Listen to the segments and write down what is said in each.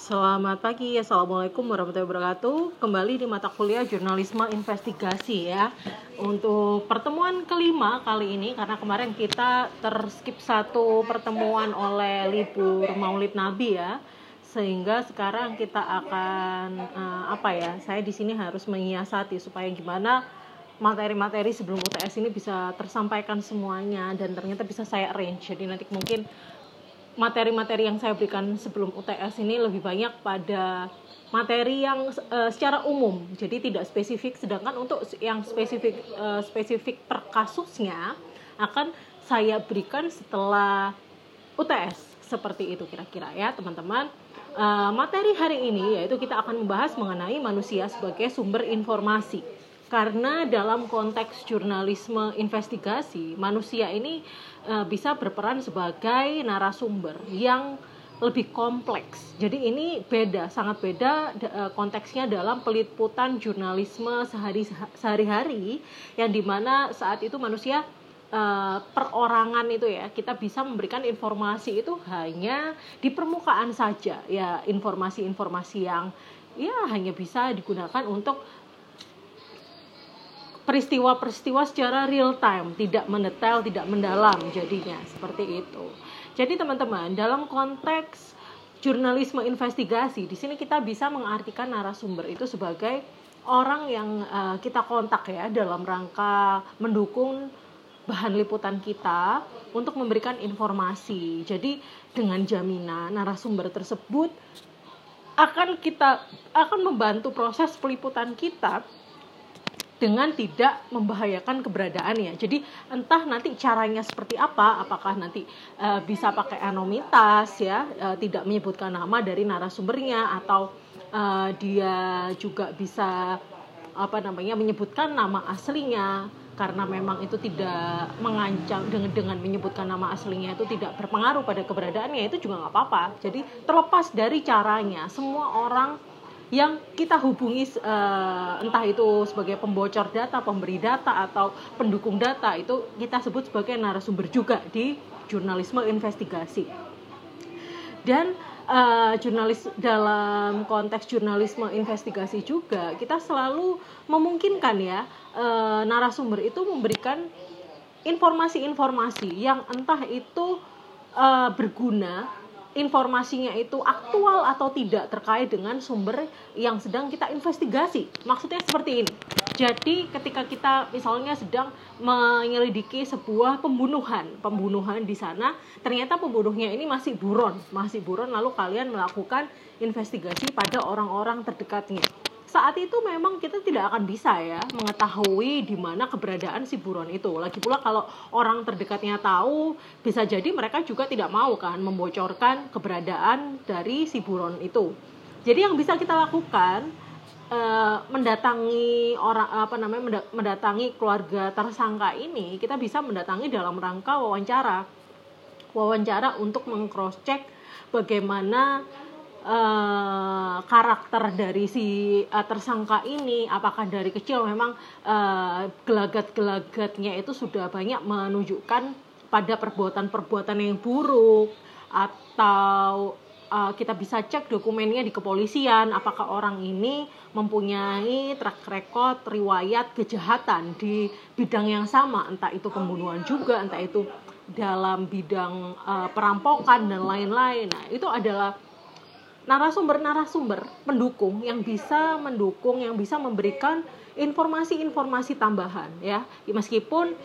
Selamat pagi, Assalamualaikum warahmatullahi wabarakatuh. Kembali di mata kuliah jurnalisme investigasi ya. Untuk pertemuan kelima kali ini Karena kemarin kita terskip satu pertemuan oleh libur maulid nabi ya. Sehingga sekarang kita akan uh, Apa ya, saya di sini harus menyiasati Supaya gimana materi-materi sebelum UTS ini bisa tersampaikan semuanya Dan ternyata bisa saya arrange. Jadi nanti mungkin materi-materi yang saya berikan sebelum UTS ini lebih banyak pada materi yang uh, secara umum. Jadi tidak spesifik sedangkan untuk yang spesifik uh, spesifik per kasusnya akan saya berikan setelah UTS seperti itu kira-kira ya teman-teman. Uh, materi hari ini yaitu kita akan membahas mengenai manusia sebagai sumber informasi. Karena dalam konteks jurnalisme investigasi manusia ini uh, bisa berperan sebagai narasumber yang lebih kompleks. Jadi ini beda, sangat beda uh, konteksnya dalam peliputan jurnalisme sehari sehari-hari yang di mana saat itu manusia uh, perorangan itu ya kita bisa memberikan informasi itu hanya di permukaan saja ya informasi-informasi yang ya hanya bisa digunakan untuk peristiwa-peristiwa secara real time, tidak mendetail, tidak mendalam jadinya seperti itu. Jadi teman-teman, dalam konteks jurnalisme investigasi, di sini kita bisa mengartikan narasumber itu sebagai orang yang uh, kita kontak ya dalam rangka mendukung bahan liputan kita untuk memberikan informasi. Jadi dengan jaminan narasumber tersebut akan kita akan membantu proses peliputan kita dengan tidak membahayakan keberadaannya. Jadi entah nanti caranya seperti apa, apakah nanti uh, bisa pakai anonimitas ya, uh, tidak menyebutkan nama dari narasumbernya atau uh, dia juga bisa apa namanya menyebutkan nama aslinya karena memang itu tidak mengancam dengan dengan menyebutkan nama aslinya itu tidak berpengaruh pada keberadaannya itu juga nggak apa-apa. Jadi terlepas dari caranya, semua orang yang kita hubungi uh, entah itu sebagai pembocor data, pemberi data atau pendukung data itu kita sebut sebagai narasumber juga di jurnalisme investigasi. Dan uh, jurnalis dalam konteks jurnalisme investigasi juga kita selalu memungkinkan ya uh, narasumber itu memberikan informasi-informasi yang entah itu uh, berguna informasinya itu aktual atau tidak terkait dengan sumber yang sedang kita investigasi. Maksudnya seperti ini. Jadi ketika kita misalnya sedang menyelidiki sebuah pembunuhan, pembunuhan di sana ternyata pembunuhnya ini masih buron, masih buron lalu kalian melakukan investigasi pada orang-orang terdekatnya saat itu memang kita tidak akan bisa ya mengetahui di mana keberadaan si buron itu. Lagi pula kalau orang terdekatnya tahu, bisa jadi mereka juga tidak mau kan membocorkan keberadaan dari si buron itu. Jadi yang bisa kita lakukan uh, mendatangi orang apa namanya mendatangi keluarga tersangka ini, kita bisa mendatangi dalam rangka wawancara. Wawancara untuk mengcross check bagaimana uh, karakter dari si uh, tersangka ini apakah dari kecil memang uh, gelagat-gelagatnya itu sudah banyak menunjukkan pada perbuatan-perbuatan yang buruk atau uh, kita bisa cek dokumennya di kepolisian apakah orang ini mempunyai track record riwayat kejahatan di bidang yang sama entah itu pembunuhan juga entah itu dalam bidang uh, perampokan dan lain-lain. Nah itu adalah narasumber-narasumber pendukung yang bisa mendukung, yang bisa memberikan informasi-informasi tambahan ya. Meskipun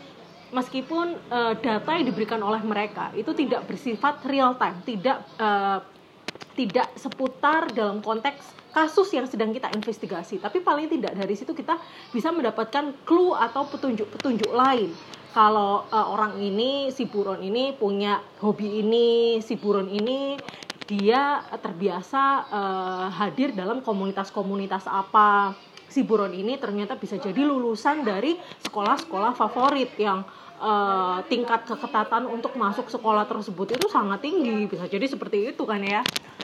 meskipun uh, data yang diberikan oleh mereka itu tidak bersifat real time, tidak uh, tidak seputar dalam konteks kasus yang sedang kita investigasi, tapi paling tidak dari situ kita bisa mendapatkan clue atau petunjuk-petunjuk lain. Kalau uh, orang ini si buron ini punya hobi ini, si buron ini dia terbiasa uh, hadir dalam komunitas-komunitas apa. Si buron ini ternyata bisa jadi lulusan dari sekolah-sekolah favorit yang uh, tingkat keketatan untuk masuk sekolah tersebut itu sangat tinggi. Bisa jadi seperti itu kan ya?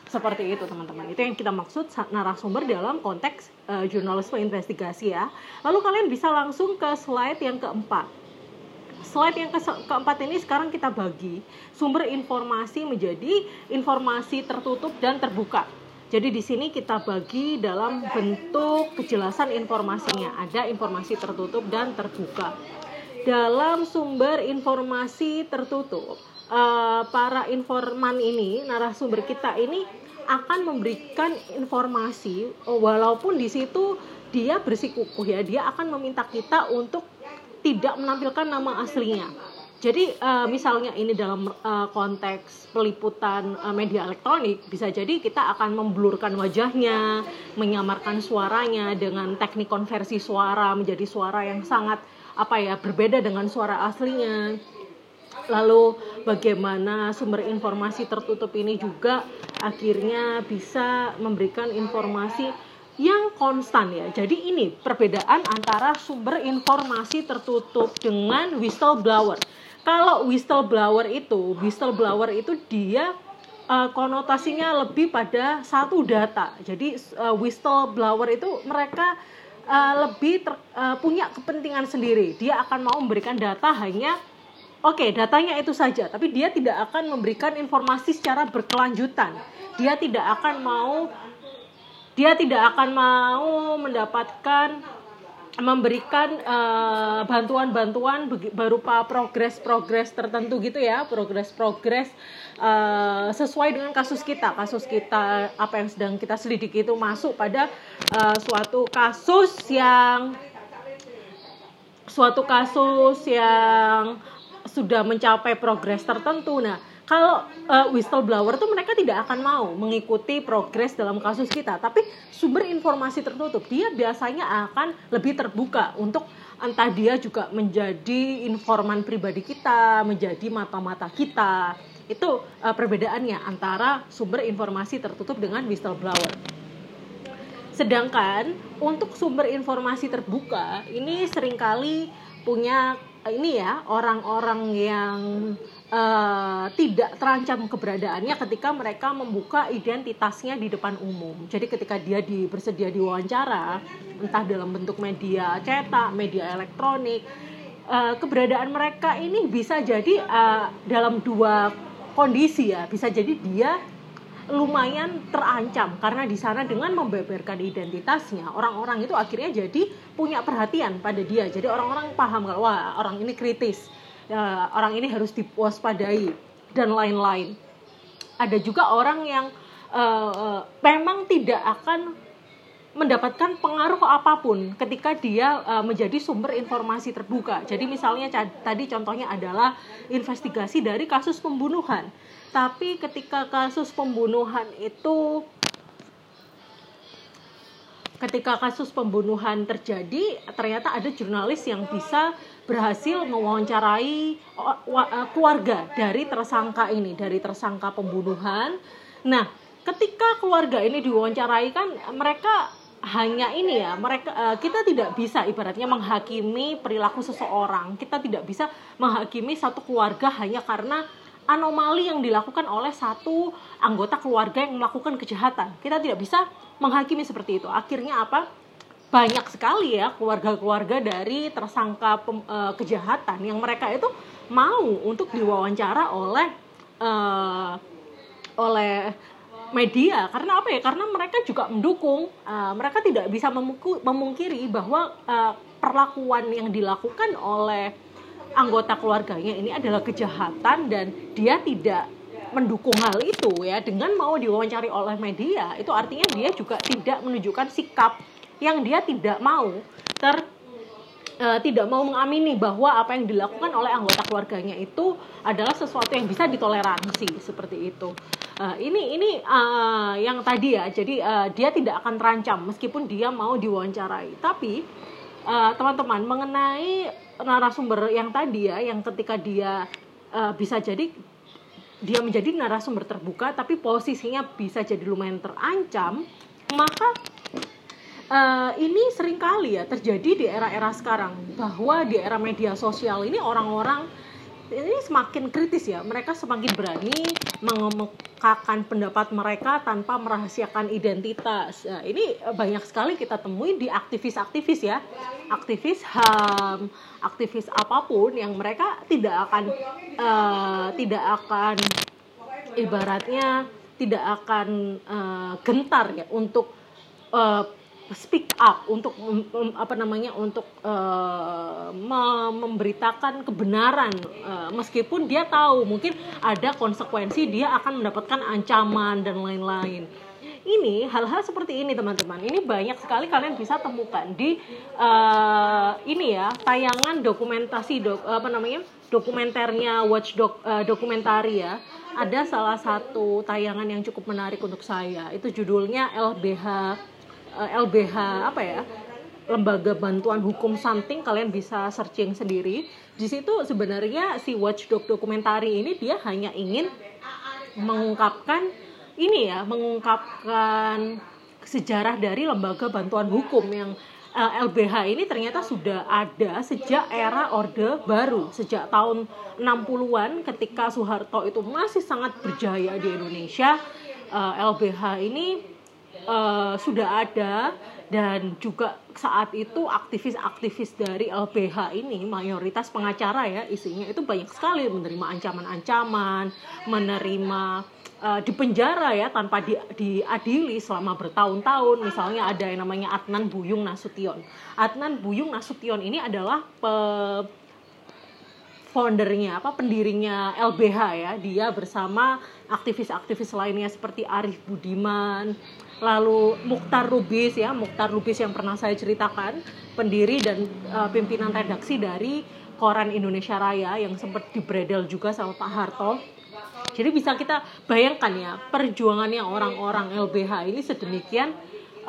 Seperti itu teman-teman. Itu yang kita maksud narasumber dalam konteks uh, jurnalisme investigasi ya. Lalu kalian bisa langsung ke slide yang keempat slide yang ke keempat ini sekarang kita bagi sumber informasi menjadi informasi tertutup dan terbuka. Jadi di sini kita bagi dalam bentuk kejelasan informasinya. Ada informasi tertutup dan terbuka. Dalam sumber informasi tertutup, uh, para informan ini, narasumber kita ini akan memberikan informasi walaupun di situ dia bersikukuh ya, dia akan meminta kita untuk tidak menampilkan nama aslinya jadi uh, misalnya ini dalam uh, konteks peliputan uh, media elektronik bisa jadi kita akan memblurkan wajahnya, menyamarkan suaranya dengan teknik konversi suara menjadi suara yang sangat apa ya berbeda dengan suara aslinya. Lalu bagaimana sumber informasi tertutup ini juga akhirnya bisa memberikan informasi yang konstan ya. Jadi ini perbedaan antara sumber informasi tertutup dengan whistleblower kalau whistleblower itu, whistleblower itu dia uh, konotasinya lebih pada satu data. Jadi uh, whistleblower itu mereka uh, lebih ter, uh, punya kepentingan sendiri. Dia akan mau memberikan data hanya oke, okay, datanya itu saja, tapi dia tidak akan memberikan informasi secara berkelanjutan. Dia tidak akan mau dia tidak akan mau mendapatkan memberikan uh, bantuan-bantuan berupa progres-progres tertentu gitu ya, progres-progres uh, sesuai dengan kasus kita, kasus kita apa yang sedang kita selidiki itu masuk pada uh, suatu kasus yang suatu kasus yang sudah mencapai progres tertentu. Nah, kalau uh, whistleblower tuh mereka tidak akan mau mengikuti progres dalam kasus kita, tapi sumber informasi tertutup dia biasanya akan lebih terbuka untuk entah dia juga menjadi informan pribadi kita, menjadi mata-mata kita. Itu uh, perbedaannya antara sumber informasi tertutup dengan whistleblower. Sedangkan untuk sumber informasi terbuka ini sering kali punya ini ya orang-orang yang uh, tidak terancam keberadaannya ketika mereka membuka identitasnya di depan umum. Jadi ketika dia di, bersedia diwawancara, entah dalam bentuk media cetak, media elektronik, uh, keberadaan mereka ini bisa jadi uh, dalam dua kondisi ya. Bisa jadi dia lumayan terancam karena di sana dengan membeberkan identitasnya orang-orang itu akhirnya jadi punya perhatian pada dia jadi orang-orang paham kalau wah orang ini kritis uh, orang ini harus diwaspadai dan lain-lain. Ada juga orang yang uh, uh, memang tidak akan mendapatkan pengaruh apa pun ketika dia uh, menjadi sumber informasi terbuka. Jadi misalnya tadi contohnya adalah investigasi dari kasus pembunuhan. Tapi ketika kasus pembunuhan itu ketika kasus pembunuhan terjadi ternyata ada jurnalis yang bisa berhasil mewawancarai eh, keluarga dari tersangka ini dari tersangka pembunuhan nah ketika keluarga ini diwawancarai kan mereka hanya ini ya mereka uh, kita tidak bisa ibaratnya menghakimi perilaku seseorang kita tidak bisa menghakimi satu keluarga hanya karena anomali yang dilakukan oleh satu anggota keluarga yang melakukan kejahatan kita tidak bisa menghakimi seperti itu. Akhirnya apa? Banyak sekali ya keluarga-keluarga dari tersangka pem, uh, kejahatan yang mereka itu mau untuk diwawancara oleh uh, oleh media. Karena apa ya? Karena mereka juga mendukung uh, mereka tidak bisa memungkiri bahwa uh, perlakuan yang dilakukan oleh anggota keluarganya ini adalah kejahatan dan dia tidak mendukung hal itu ya. Dengan mau diwawancari oleh media itu artinya dia juga tidak menunjukkan sikap yang dia tidak mau ter uh, tidak mau mengamini bahwa apa yang dilakukan oleh anggota keluarganya itu adalah sesuatu yang bisa ditoleransi seperti itu. Uh, ini ini uh, yang tadi ya, jadi uh, dia tidak akan terancam meskipun dia mau diwawancarai. Tapi teman-teman uh, mengenai narasumber yang tadi ya, yang ketika dia uh, bisa jadi dia menjadi narasumber terbuka tapi posisinya bisa jadi lumayan terancam maka uh, ini sering kali ya terjadi di era-era sekarang bahwa di era media sosial ini orang-orang ini semakin kritis ya. Mereka semakin berani mengemukakan pendapat mereka tanpa merahasiakan identitas. Nah, ini banyak sekali kita temui di aktivis-aktivis ya. Aktivis ham aktivis apa pun yang mereka tidak akan uh, tidak akan ibaratnya tidak akan uh, gentar ya untuk uh, speak up untuk um, apa namanya untuk uh, memberitakan kebenaran. Uh, meskipun dia tahu mungkin ada konsekuensi dia akan mendapatkan ancaman dan lain-lain. Ini hal-hal seperti ini teman-teman. Ini banyak sekali kalian bisa temukan di uh, ini ya tayangan dokumentasi dok, apa namanya dokumenternya Watchdog uh, dokumentari ya. Ada salah satu tayangan yang cukup menarik untuk saya. Itu judulnya LBH LBH apa ya lembaga bantuan hukum something kalian bisa searching sendiri di situ sebenarnya si Watchdog dokumentari ini dia hanya ingin mengungkapkan ini ya mengungkapkan sejarah dari lembaga bantuan hukum yang uh, eh, LBH ini ternyata sudah ada sejak era Orde Baru, sejak tahun 60-an ketika Soeharto itu masih sangat berjaya di Indonesia. Uh, eh, LBH ini uh, sudah ada dan juga saat itu aktivis-aktivis dari LBH ini mayoritas pengacara ya isinya itu banyak sekali menerima ancaman-ancaman, menerima uh, di penjara ya tanpa di, diadili selama bertahun-tahun. Misalnya ada yang namanya Adnan Buyung Nasution. Adnan Buyung Nasution ini adalah pe, foundernya apa pendirinya LBH ya. Dia bersama aktivis-aktivis lainnya seperti Arif Budiman, lalu Mukhtar Rubis ya Mukhtar Rubis yang pernah saya ceritakan pendiri dan uh, pimpinan redaksi dari koran Indonesia Raya yang sempat dibredel juga sama Pak Harto. Jadi bisa kita bayangkan ya perjuangannya orang-orang LBH ini sedemikian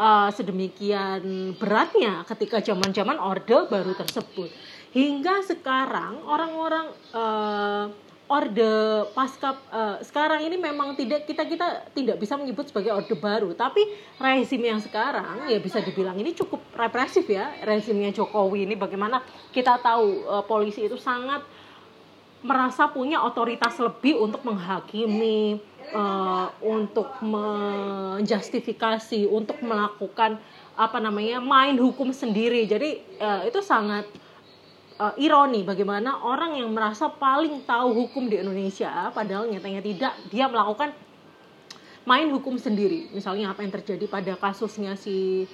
uh, sedemikian beratnya ketika zaman-zaman orde baru tersebut. Hingga sekarang orang-orang uh, orde pasca uh, sekarang ini memang tidak kita kita tidak bisa menyebut sebagai orde baru. Tapi rezim yang sekarang ya bisa dibilang ini cukup represif ya rezimnya Jokowi ini. Bagaimana kita tahu uh, polisi itu sangat merasa punya otoritas lebih untuk menghakimi uh, untuk menjustifikasi untuk melakukan apa namanya main hukum sendiri. Jadi uh, itu sangat uh, ironi bagaimana orang yang merasa paling tahu hukum di Indonesia padahal nyatanya tidak dia melakukan main hukum sendiri. Misalnya apa yang terjadi pada kasusnya si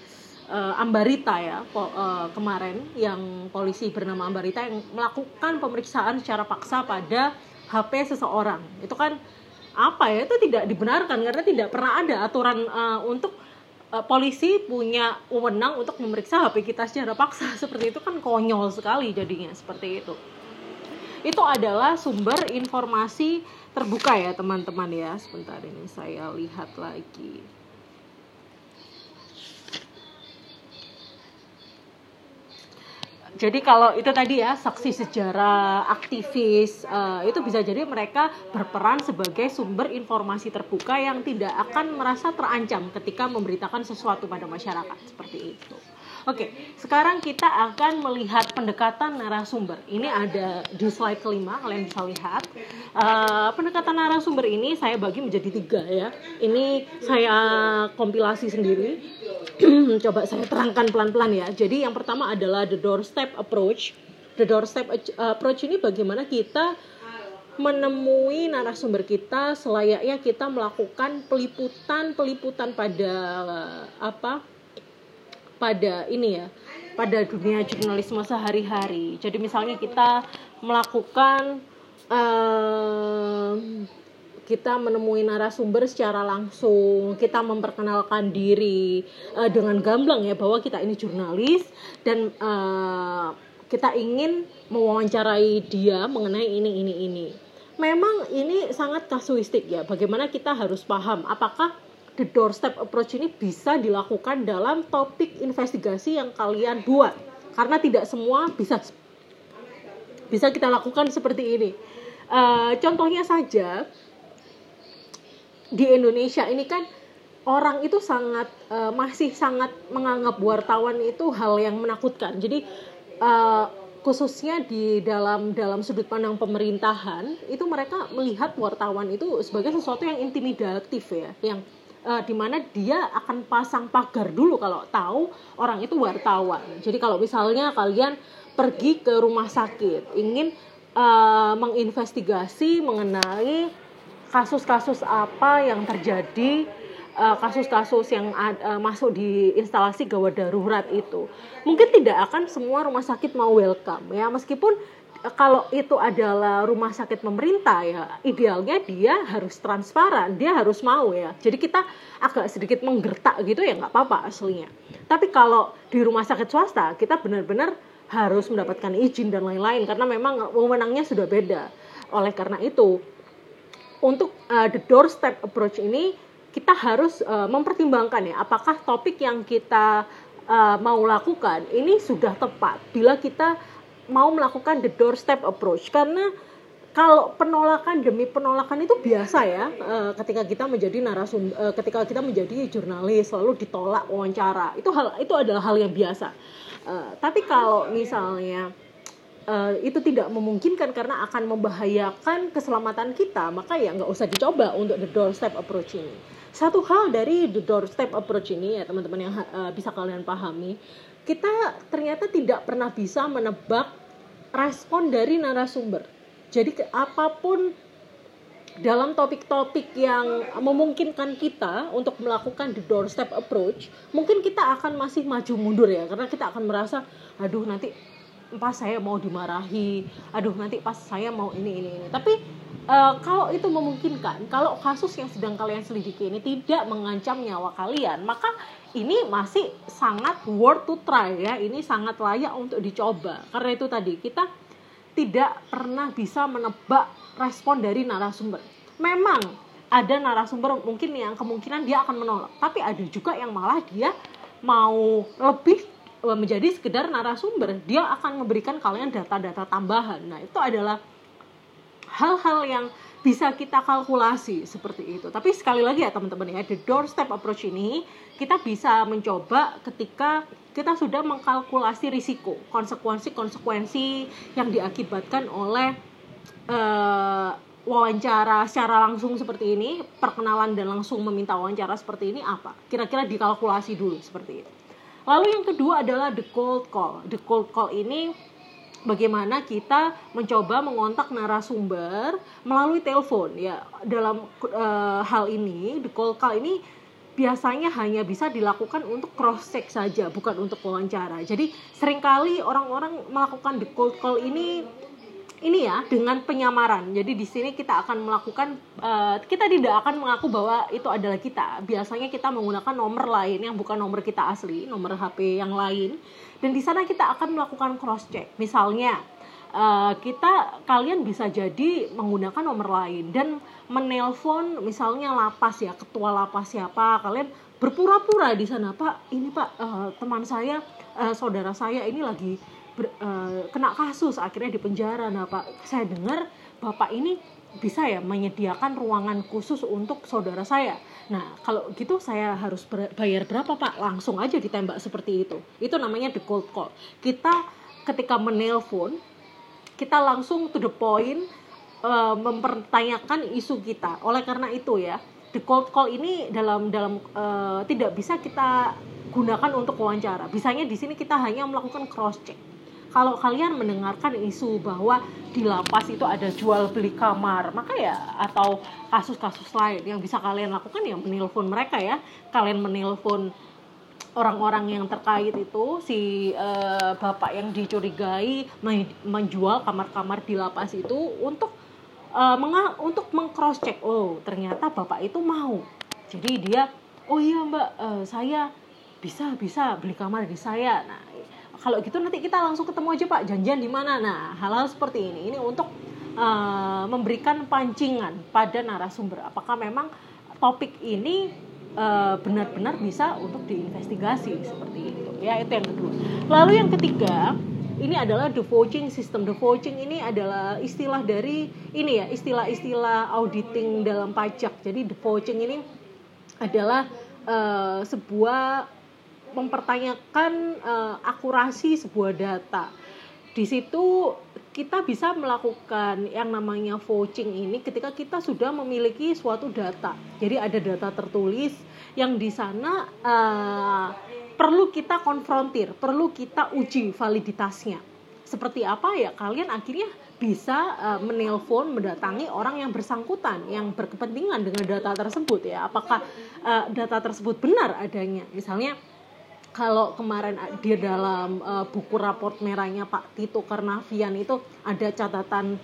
uh, Ambarita ya po, uh, kemarin yang polisi bernama Ambarita yang melakukan pemeriksaan secara paksa pada HP seseorang. Itu kan apa ya? Itu tidak dibenarkan karena tidak pernah ada aturan uh, untuk uh, polisi punya wewenang untuk memeriksa HP kita secara paksa. Seperti itu kan konyol sekali jadinya seperti itu. Itu adalah sumber informasi terbuka ya teman-teman ya. Sebentar ini saya lihat lagi jadi kalau itu tadi ya saksi sejarah aktivis uh, itu bisa jadi mereka berperan sebagai sumber informasi terbuka yang tidak akan merasa terancam ketika memberitakan sesuatu pada masyarakat seperti itu. Oke, sekarang kita akan melihat pendekatan narasumber. Ini ada di slide kelima, kalian bisa lihat. Uh, pendekatan narasumber ini saya bagi menjadi tiga ya. Ini saya kompilasi sendiri. Coba saya terangkan pelan-pelan ya. Jadi yang pertama adalah the doorstep approach. The doorstep approach ini bagaimana kita menemui narasumber kita selayaknya kita melakukan peliputan-peliputan pada apa pada ini ya pada dunia jurnalisme sehari-hari. Jadi misalnya kita melakukan um, kita menemui narasumber secara langsung, kita memperkenalkan diri uh, dengan gamblang ya bahwa kita ini jurnalis dan uh, kita ingin mewawancarai dia mengenai ini ini ini. Memang ini sangat kasuistik ya. Bagaimana kita harus paham apakah the doorstep approach ini bisa dilakukan dalam topik investigasi yang kalian buat. Karena tidak semua bisa bisa kita lakukan seperti ini. Uh, contohnya saja di Indonesia ini kan orang itu sangat uh, masih sangat menganggap wartawan itu hal yang menakutkan. Jadi uh, khususnya di dalam dalam sudut pandang pemerintahan itu mereka melihat wartawan itu sebagai sesuatu yang intimidatif ya yang uh, di mana dia akan pasang pagar dulu kalau tahu orang itu wartawan. Jadi kalau misalnya kalian pergi ke rumah sakit ingin uh, menginvestigasi mengenai kasus-kasus apa yang terjadi eh, kasus-kasus yang uh, masuk di instalasi gawat darurat itu mungkin tidak akan semua rumah sakit mau welcome ya meskipun kalau itu adalah rumah sakit pemerintah ya idealnya dia harus transparan dia harus mau ya. Jadi kita agak sedikit menggertak gitu ya nggak apa-apa aslinya. Tapi kalau di rumah sakit swasta kita benar-benar harus mendapatkan izin dan lain-lain karena memang wewenangnya sudah beda. Oleh karena itu untuk uh, the doorstep approach ini kita harus uh, mempertimbangkan ya apakah topik yang kita uh, mau lakukan ini sudah tepat. Bila kita mau melakukan the doorstep approach. Karena kalau penolakan demi penolakan itu biasa ya uh, ketika kita menjadi narasum uh, ketika kita menjadi jurnalis lalu ditolak wawancara. Itu hal itu adalah hal yang biasa. Uh, tapi kalau misalnya itu tidak memungkinkan karena akan membahayakan keselamatan kita maka ya nggak usah dicoba untuk the doorstep approach ini satu hal dari the doorstep approach ini ya teman-teman yang uh, bisa kalian pahami kita ternyata tidak pernah bisa menebak respon dari narasumber. Jadi apa pun dalam topik-topik yang memungkinkan kita untuk melakukan the doorstep approach, mungkin kita akan masih maju mundur ya, karena kita akan merasa, aduh nanti pas saya mau dimarahi, aduh nanti pas saya mau ini ini ini. Tapi uh, kalau itu memungkinkan, kalau kasus yang sedang kalian selidiki ini tidak mengancam nyawa kalian, maka ini masih sangat worth to try ya. Ini sangat layak untuk dicoba. Karena itu tadi kita tidak pernah bisa menebak respon dari narasumber. Memang ada narasumber mungkin yang kemungkinan dia akan menolak tapi ada juga yang malah dia mau lebih e, menjadi sekedar narasumber. Dia akan memberikan kalian data-data tambahan. Nah itu adalah hal-hal yang bisa kita kalkulasi seperti itu. Tapi sekali lagi ya teman-teman ya, the doorstep approach ini kita bisa mencoba ketika kita sudah mengkalkulasi risiko, konsekuensi-konsekuensi yang diakibatkan oleh uh, wawancara secara langsung seperti ini, perkenalan dan langsung meminta wawancara seperti ini apa? Kira-kira dikalkulasi dulu seperti itu. Lalu yang kedua adalah the cold call. The cold call ini bagaimana kita mencoba mengontak narasumber melalui telepon. Ya dalam uh, hal ini the call call ini biasanya hanya bisa dilakukan untuk cross check saja bukan untuk wawancara. Jadi sering kali orang-orang melakukan the cold call ini ini ya dengan penyamaran. Jadi di sini kita akan melakukan uh, kita tidak akan mengaku bahwa itu adalah kita. Biasanya kita menggunakan nomor lain yang bukan nomor kita asli, nomor HP yang lain dan di sana kita akan melakukan cross check misalnya uh, kita kalian bisa jadi menggunakan nomor lain dan menelpon misalnya lapas ya ketua lapas siapa kalian berpura-pura di sana pak ini pak uh, teman saya uh, saudara saya ini lagi ber, uh, kena kasus akhirnya di penjara nah pak saya dengar bapak ini bisa ya menyediakan ruangan khusus untuk saudara saya. Nah, kalau gitu saya harus bayar berapa, Pak? Langsung aja ditembak seperti itu. Itu namanya the cold call. Kita ketika menelpon, kita langsung to the point uh, mempertanyakan isu kita. Oleh karena itu ya, the cold call ini dalam dalam uh, tidak bisa kita gunakan untuk wawancara. Bisanya di sini kita hanya melakukan cross check kalau kalian mendengarkan isu bahwa di lapas itu ada jual beli kamar maka ya atau kasus-kasus lain yang bisa kalian lakukan ya menelpon mereka ya. Kalian menelpon orang-orang yang terkait itu si uh, bapak yang dicurigai menjual kamar-kamar di lapas itu untuk uh, untuk mengcross check oh ternyata bapak itu mau. Jadi dia oh iya mbak uh, saya bisa bisa beli kamar di saya. Nah kalau gitu nanti kita langsung ketemu aja pak. Janjian di mana? Nah hal-hal seperti ini. Ini untuk uh, memberikan pancingan pada narasumber. Apakah memang topik ini eh, benar-benar uh, bisa untuk diinvestigasi seperti itu ya itu yang kedua. Lalu yang ketiga ini adalah the vouching system. The vouching ini adalah istilah dari ini ya istilah-istilah auditing dalam pajak. Jadi the vouching ini adalah uh, sebuah mempertanyakan uh, akurasi sebuah data. Di situ kita bisa melakukan yang namanya vouching ini ketika kita sudah memiliki suatu data. Jadi ada data tertulis yang di sana uh, perlu kita konfrontir, perlu kita uji validitasnya. Seperti apa ya? Kalian akhirnya bisa uh, menelpon mendatangi orang yang bersangkutan yang berkepentingan dengan data tersebut ya apakah uh, data tersebut benar adanya misalnya kalau kemarin di dalam uh, buku raport merahnya Pak Tito Karnavian itu ada catatan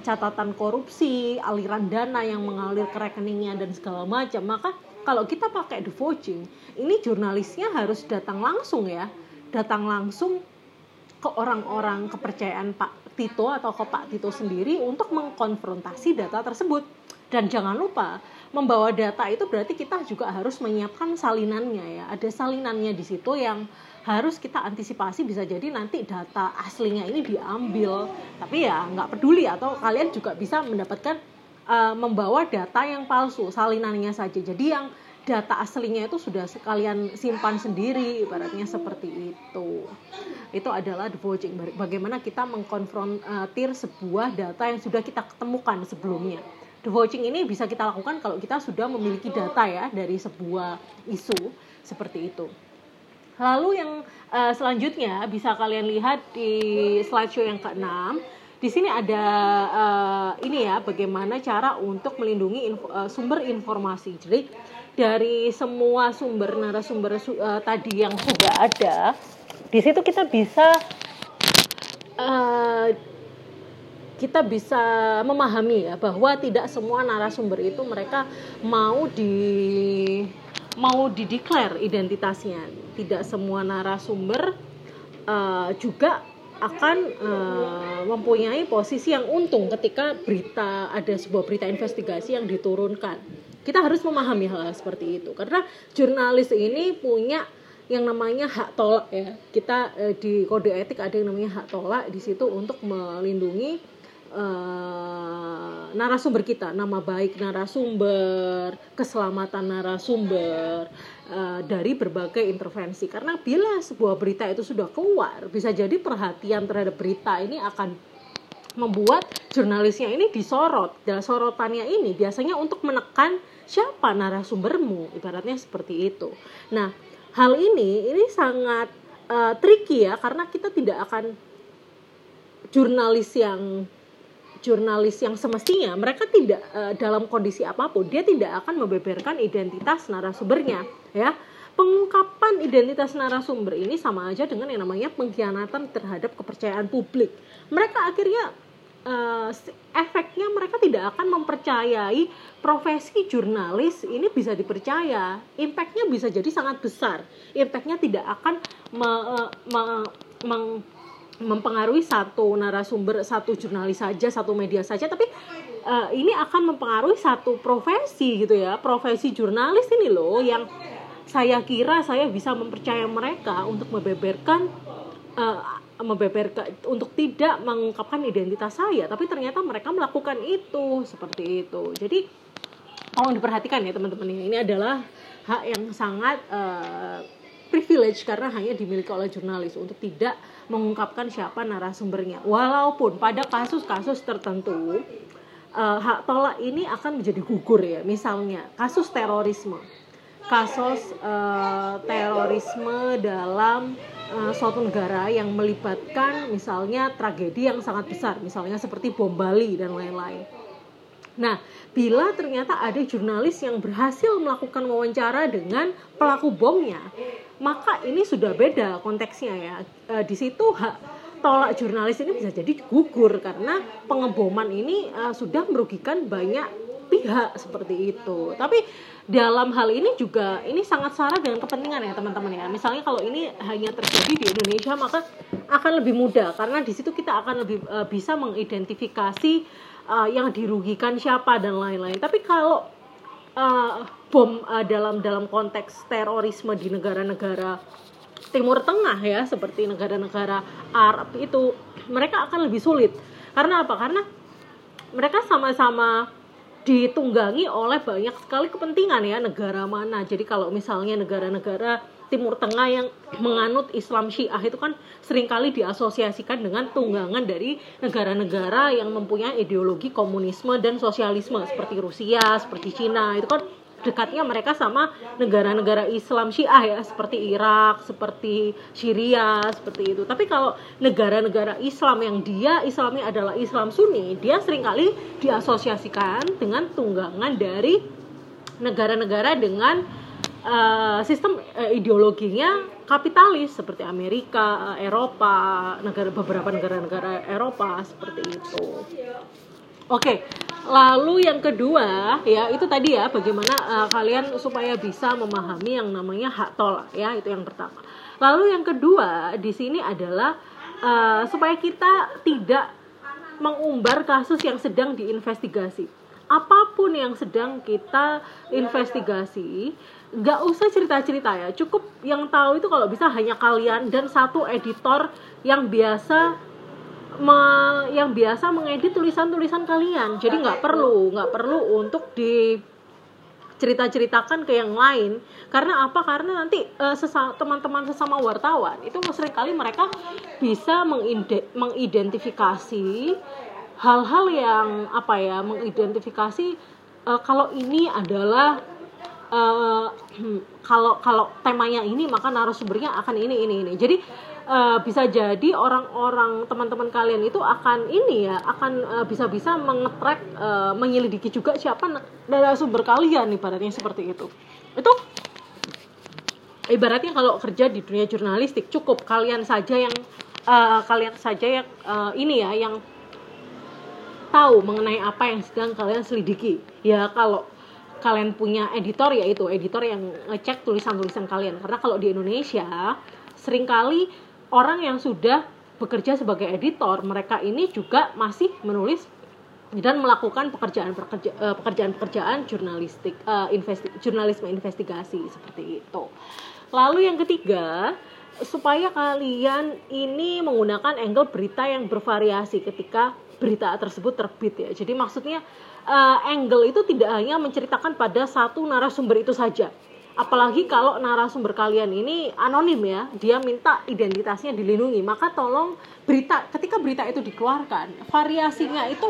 catatan korupsi, aliran dana yang mengalir ke rekeningnya dan segala macam. Maka kalau kita pakai the voting, ini jurnalisnya harus datang langsung ya, datang langsung ke orang-orang kepercayaan Pak Tito atau ke Pak Tito sendiri untuk mengkonfrontasi data tersebut. Dan jangan lupa, membawa data itu berarti kita juga harus menyiapkan salinannya ya. Ada salinannya di situ yang harus kita antisipasi bisa jadi nanti data aslinya ini diambil. Tapi ya nggak peduli atau kalian juga bisa mendapatkan uh, membawa data yang palsu, salinannya saja. Jadi yang data aslinya itu sudah sekalian simpan sendiri ibaratnya seperti itu itu adalah the voting bagaimana kita mengkonfrontir sebuah data yang sudah kita ketemukan sebelumnya the voting ini bisa kita lakukan kalau kita sudah memiliki data ya dari sebuah isu seperti itu lalu yang uh, selanjutnya bisa kalian lihat di slideshow yang keenam di sini ada uh, ini ya bagaimana cara untuk melindungi info, uh, sumber informasi. Jadi dari semua sumber narasumber uh, tadi yang sudah ada, di situ kita bisa uh, kita bisa memahami ya bahwa tidak semua narasumber itu mereka mau di mau dideklar identitasnya. Tidak semua narasumber uh, juga akan uh, mempunyai posisi yang untung ketika berita ada sebuah berita investigasi yang diturunkan. Kita harus memahami hal, -hal seperti itu karena jurnalis ini punya yang namanya hak tolak ya. Kita uh, di kode etik ada yang namanya hak tolak di situ untuk melindungi uh, narasumber kita, nama baik narasumber, keselamatan narasumber, uh, dari berbagai intervensi. Karena bila sebuah berita itu sudah keluar bisa jadi perhatian terhadap berita ini akan membuat jurnalisnya ini disorot. Dan sorotannya ini biasanya untuk menekan siapa narasumbermu ibaratnya seperti itu. Nah hal ini ini sangat uh, tricky ya karena kita tidak akan jurnalis yang jurnalis yang semestinya mereka tidak uh, dalam kondisi apa pun dia tidak akan membeberkan identitas narasumbernya ya. Pengungkapan identitas narasumber ini sama aja dengan yang namanya pengkhianatan terhadap kepercayaan publik. Mereka akhirnya uh, efeknya mereka tidak akan mempercayai profesi jurnalis ini bisa dipercaya. Impactnya bisa jadi sangat besar. Impactnya tidak akan me, me, meng, mempengaruhi satu narasumber satu jurnalis saja satu media saja tapi uh, ini akan mempengaruhi satu profesi gitu ya. Profesi jurnalis ini loh yang saya kira saya bisa mempercaya mereka untuk membeberkan uh, membeberkan untuk tidak mengungkapkan identitas saya. Tapi ternyata mereka melakukan itu seperti itu. Jadi tolong diperhatikan ya teman-teman. Ini adalah hak yang sangat uh, privilege karena hanya dimiliki oleh jurnalis untuk tidak mengungkapkan siapa narasumbernya. Walaupun pada kasus-kasus tertentu uh, hak tolak ini akan menjadi gugur ya. Misalnya kasus terorisme, kasus uh, terorisme dalam uh, suatu negara yang melibatkan misalnya tragedi yang sangat besar, misalnya seperti bom Bali dan lain-lain. Nah, bila ternyata ada jurnalis yang berhasil melakukan wawancara dengan pelaku bomnya, maka ini sudah beda konteksnya ya. E, di situ hak tolak jurnalis ini bisa jadi gugur karena pengeboman ini e, sudah merugikan banyak pihak seperti itu. Tapi dalam hal ini juga ini sangat syarat dengan kepentingan ya teman-teman ya. Misalnya kalau ini hanya terjadi di Indonesia maka akan lebih mudah. Karena di situ kita akan lebih e, bisa mengidentifikasi uh, yang dirugikan siapa dan lain-lain. Tapi kalau uh, bom uh, dalam dalam konteks terorisme di negara-negara Timur Tengah ya seperti negara-negara Arab itu mereka akan lebih sulit. Karena apa? Karena mereka sama-sama ditunggangi oleh banyak sekali kepentingan ya negara mana. Jadi kalau misalnya negara-negara Timur Tengah yang menganut Islam Syiah itu kan sering kali diasosiasikan dengan tunggangan dari negara-negara yang mempunyai ideologi komunisme dan sosialisme seperti Rusia, seperti Cina itu kan dekatnya mereka sama negara-negara Islam Syiah ya seperti Irak, seperti Syria, seperti itu. Tapi kalau negara-negara Islam yang dia Islamnya adalah Islam Sunni, dia sering kali diasosiasikan dengan tunggangan dari negara-negara dengan uh, sistem uh, ideologinya kapitalis seperti Amerika, uh, Eropa, negara beberapa negara-negara Eropa seperti itu. Oke, lalu yang kedua ya itu tadi ya bagaimana uh, kalian supaya bisa memahami yang namanya hak tolak ya itu yang pertama. Lalu yang kedua di sini adalah uh, supaya kita tidak mengumbar kasus yang sedang diinvestigasi. Apa pun yang sedang kita investigasi, nggak usah cerita-cerita ya. Cukup yang tahu itu kalau bisa hanya kalian dan satu editor yang biasa me, yang biasa mengedit tulisan-tulisan kalian. Jadi nggak perlu nggak perlu untuk di cerita-ceritakan ke yang lain. Karena apa? Karena nanti uh, sesa, teman-teman sesama wartawan itu sering kali mereka bisa mengidentifikasi hal-hal yang apa ya mengidentifikasi uh, kalau ini adalah uh, kalau kalau temanya ini maka narasumbernya akan ini ini ini. Jadi uh, bisa jadi orang-orang teman-teman kalian itu akan ini ya akan uh, bisa-bisa mengetrack uh, menyelidiki juga siapa narasumber kalian ibaratnya seperti itu. Itu ibaratnya kalau kerja di dunia jurnalistik cukup kalian saja yang uh, kalian saja yang uh, ini ya yang tahu mengenai apa yang sedang kalian selidiki. Ya kalau kalian punya editor ya itu editor yang ngecek tulisan-tulisan kalian. Karena kalau di Indonesia sering kali orang yang sudah bekerja sebagai editor mereka ini juga masih menulis dan melakukan pekerjaan eh, pekerjaan pekerjaan jurnalistik uh, investi, jurnalisme investigasi seperti itu. Lalu yang ketiga supaya kalian ini menggunakan angle berita yang bervariasi ketika berita tersebut terbit ya. Jadi maksudnya uh, angle itu tidak hanya menceritakan pada satu narasumber itu saja. Apalagi kalau narasumber kalian ini anonim ya dia minta identitasnya dilindungi. Maka tolong berita ketika berita itu dikeluarkan variasinya itu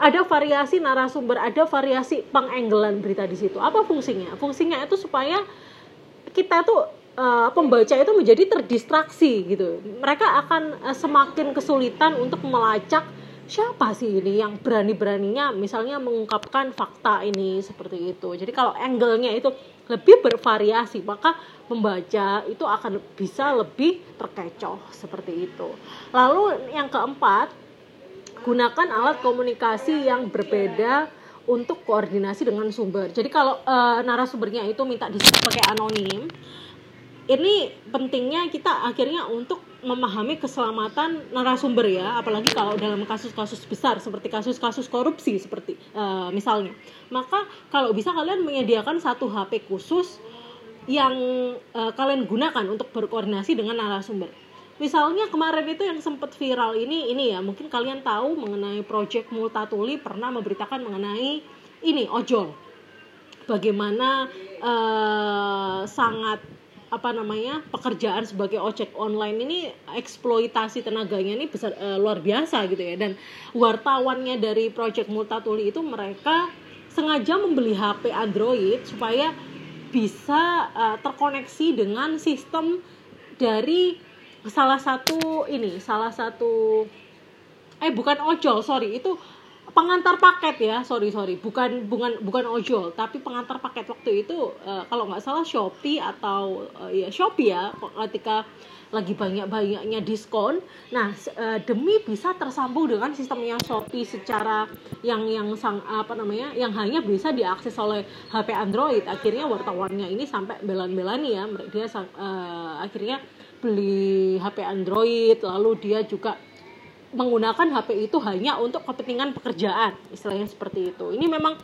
ada variasi narasumber ada variasi pengenggelan berita di situ. Apa fungsinya? Fungsinya itu supaya kita tuh uh, pembaca itu menjadi terdistraksi gitu. Mereka akan uh, semakin kesulitan untuk melacak siapa sih ini yang berani-beraninya misalnya mengungkapkan fakta ini seperti itu. Jadi kalau angle-nya itu lebih bervariasi, maka membaca itu akan bisa lebih terkecoh seperti itu. Lalu yang keempat, gunakan alat komunikasi yang berbeda untuk koordinasi dengan sumber. Jadi kalau e, narasumbernya itu minta disebut pakai anonim, ini pentingnya kita akhirnya untuk memahami keselamatan narasumber ya apalagi kalau dalam kasus-kasus besar seperti kasus-kasus korupsi seperti uh, misalnya. Maka kalau bisa kalian menyediakan satu HP khusus yang uh, kalian gunakan untuk berkoordinasi dengan narasumber. Misalnya kemarin itu yang sempat viral ini ini ya mungkin kalian tahu mengenai project Multatuli pernah memberitakan mengenai ini ojol. Bagaimana uh, sangat apa namanya pekerjaan sebagai ojek online ini eksploitasi tenaganya ini besar uh, luar biasa gitu ya. Dan wartawannya dari Project Multatuli itu mereka sengaja membeli HP Android supaya bisa uh, terkoneksi dengan sistem dari salah satu ini salah satu eh bukan ojol sorry itu pengantar paket ya sorry sorry. Bukan bukan bukan ojol tapi pengantar paket waktu itu uh, kalau nggak salah shopee atau uh, ya shopee ya ketika lagi banyak banyaknya diskon. Nah uh, demi bisa tersambung dengan sistemnya shopee secara yang yang sang apa namanya yang hanya bisa diakses oleh hp android. Akhirnya wartawannya ini sampai belan-belani ya. Dia uh, akhirnya beli hp android lalu dia juga menggunakan HP itu hanya untuk kepentingan pekerjaan istilahnya seperti itu. Ini memang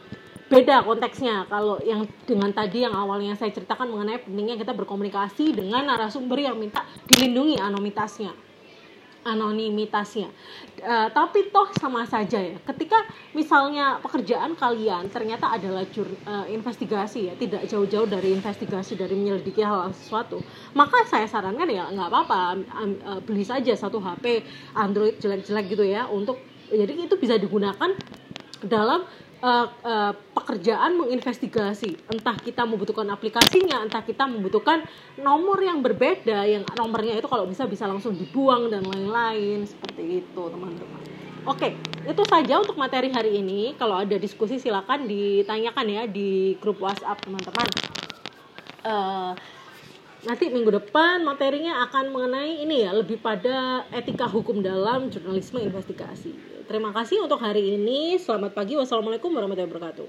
beda konteksnya. Kalau yang dengan tadi yang awalnya saya ceritakan mengenai pentingnya kita berkomunikasi dengan narasumber yang minta dilindungi anonimitasnya anonimitasnya. Uh, tapi toh sama saja ya. Ketika misalnya pekerjaan kalian ternyata adalah jur, uh, investigasi ya, tidak jauh-jauh dari investigasi dari menyelidiki hal, -hal sesuatu, maka saya sarankan ya nggak apa-apa uh, beli saja satu HP Android jelek-jelek gitu ya untuk jadi itu bisa digunakan dalam uh, uh, pekerjaan menginvestigasi. Entah kita membutuhkan aplikasinya entah kita membutuhkan nomor yang berbeda yang nomornya itu kalau bisa bisa langsung dibuang dan lain-lain seperti itu teman-teman. Oke itu saja untuk materi hari ini. Kalau ada diskusi silakan ditanyakan ya di grup WhatsApp teman-teman. Uh, nanti minggu depan materinya akan mengenai ini ya lebih pada etika hukum dalam jurnalisme investigasi. Terima kasih untuk hari ini. Selamat pagi. Wassalamualaikum warahmatullahi wabarakatuh.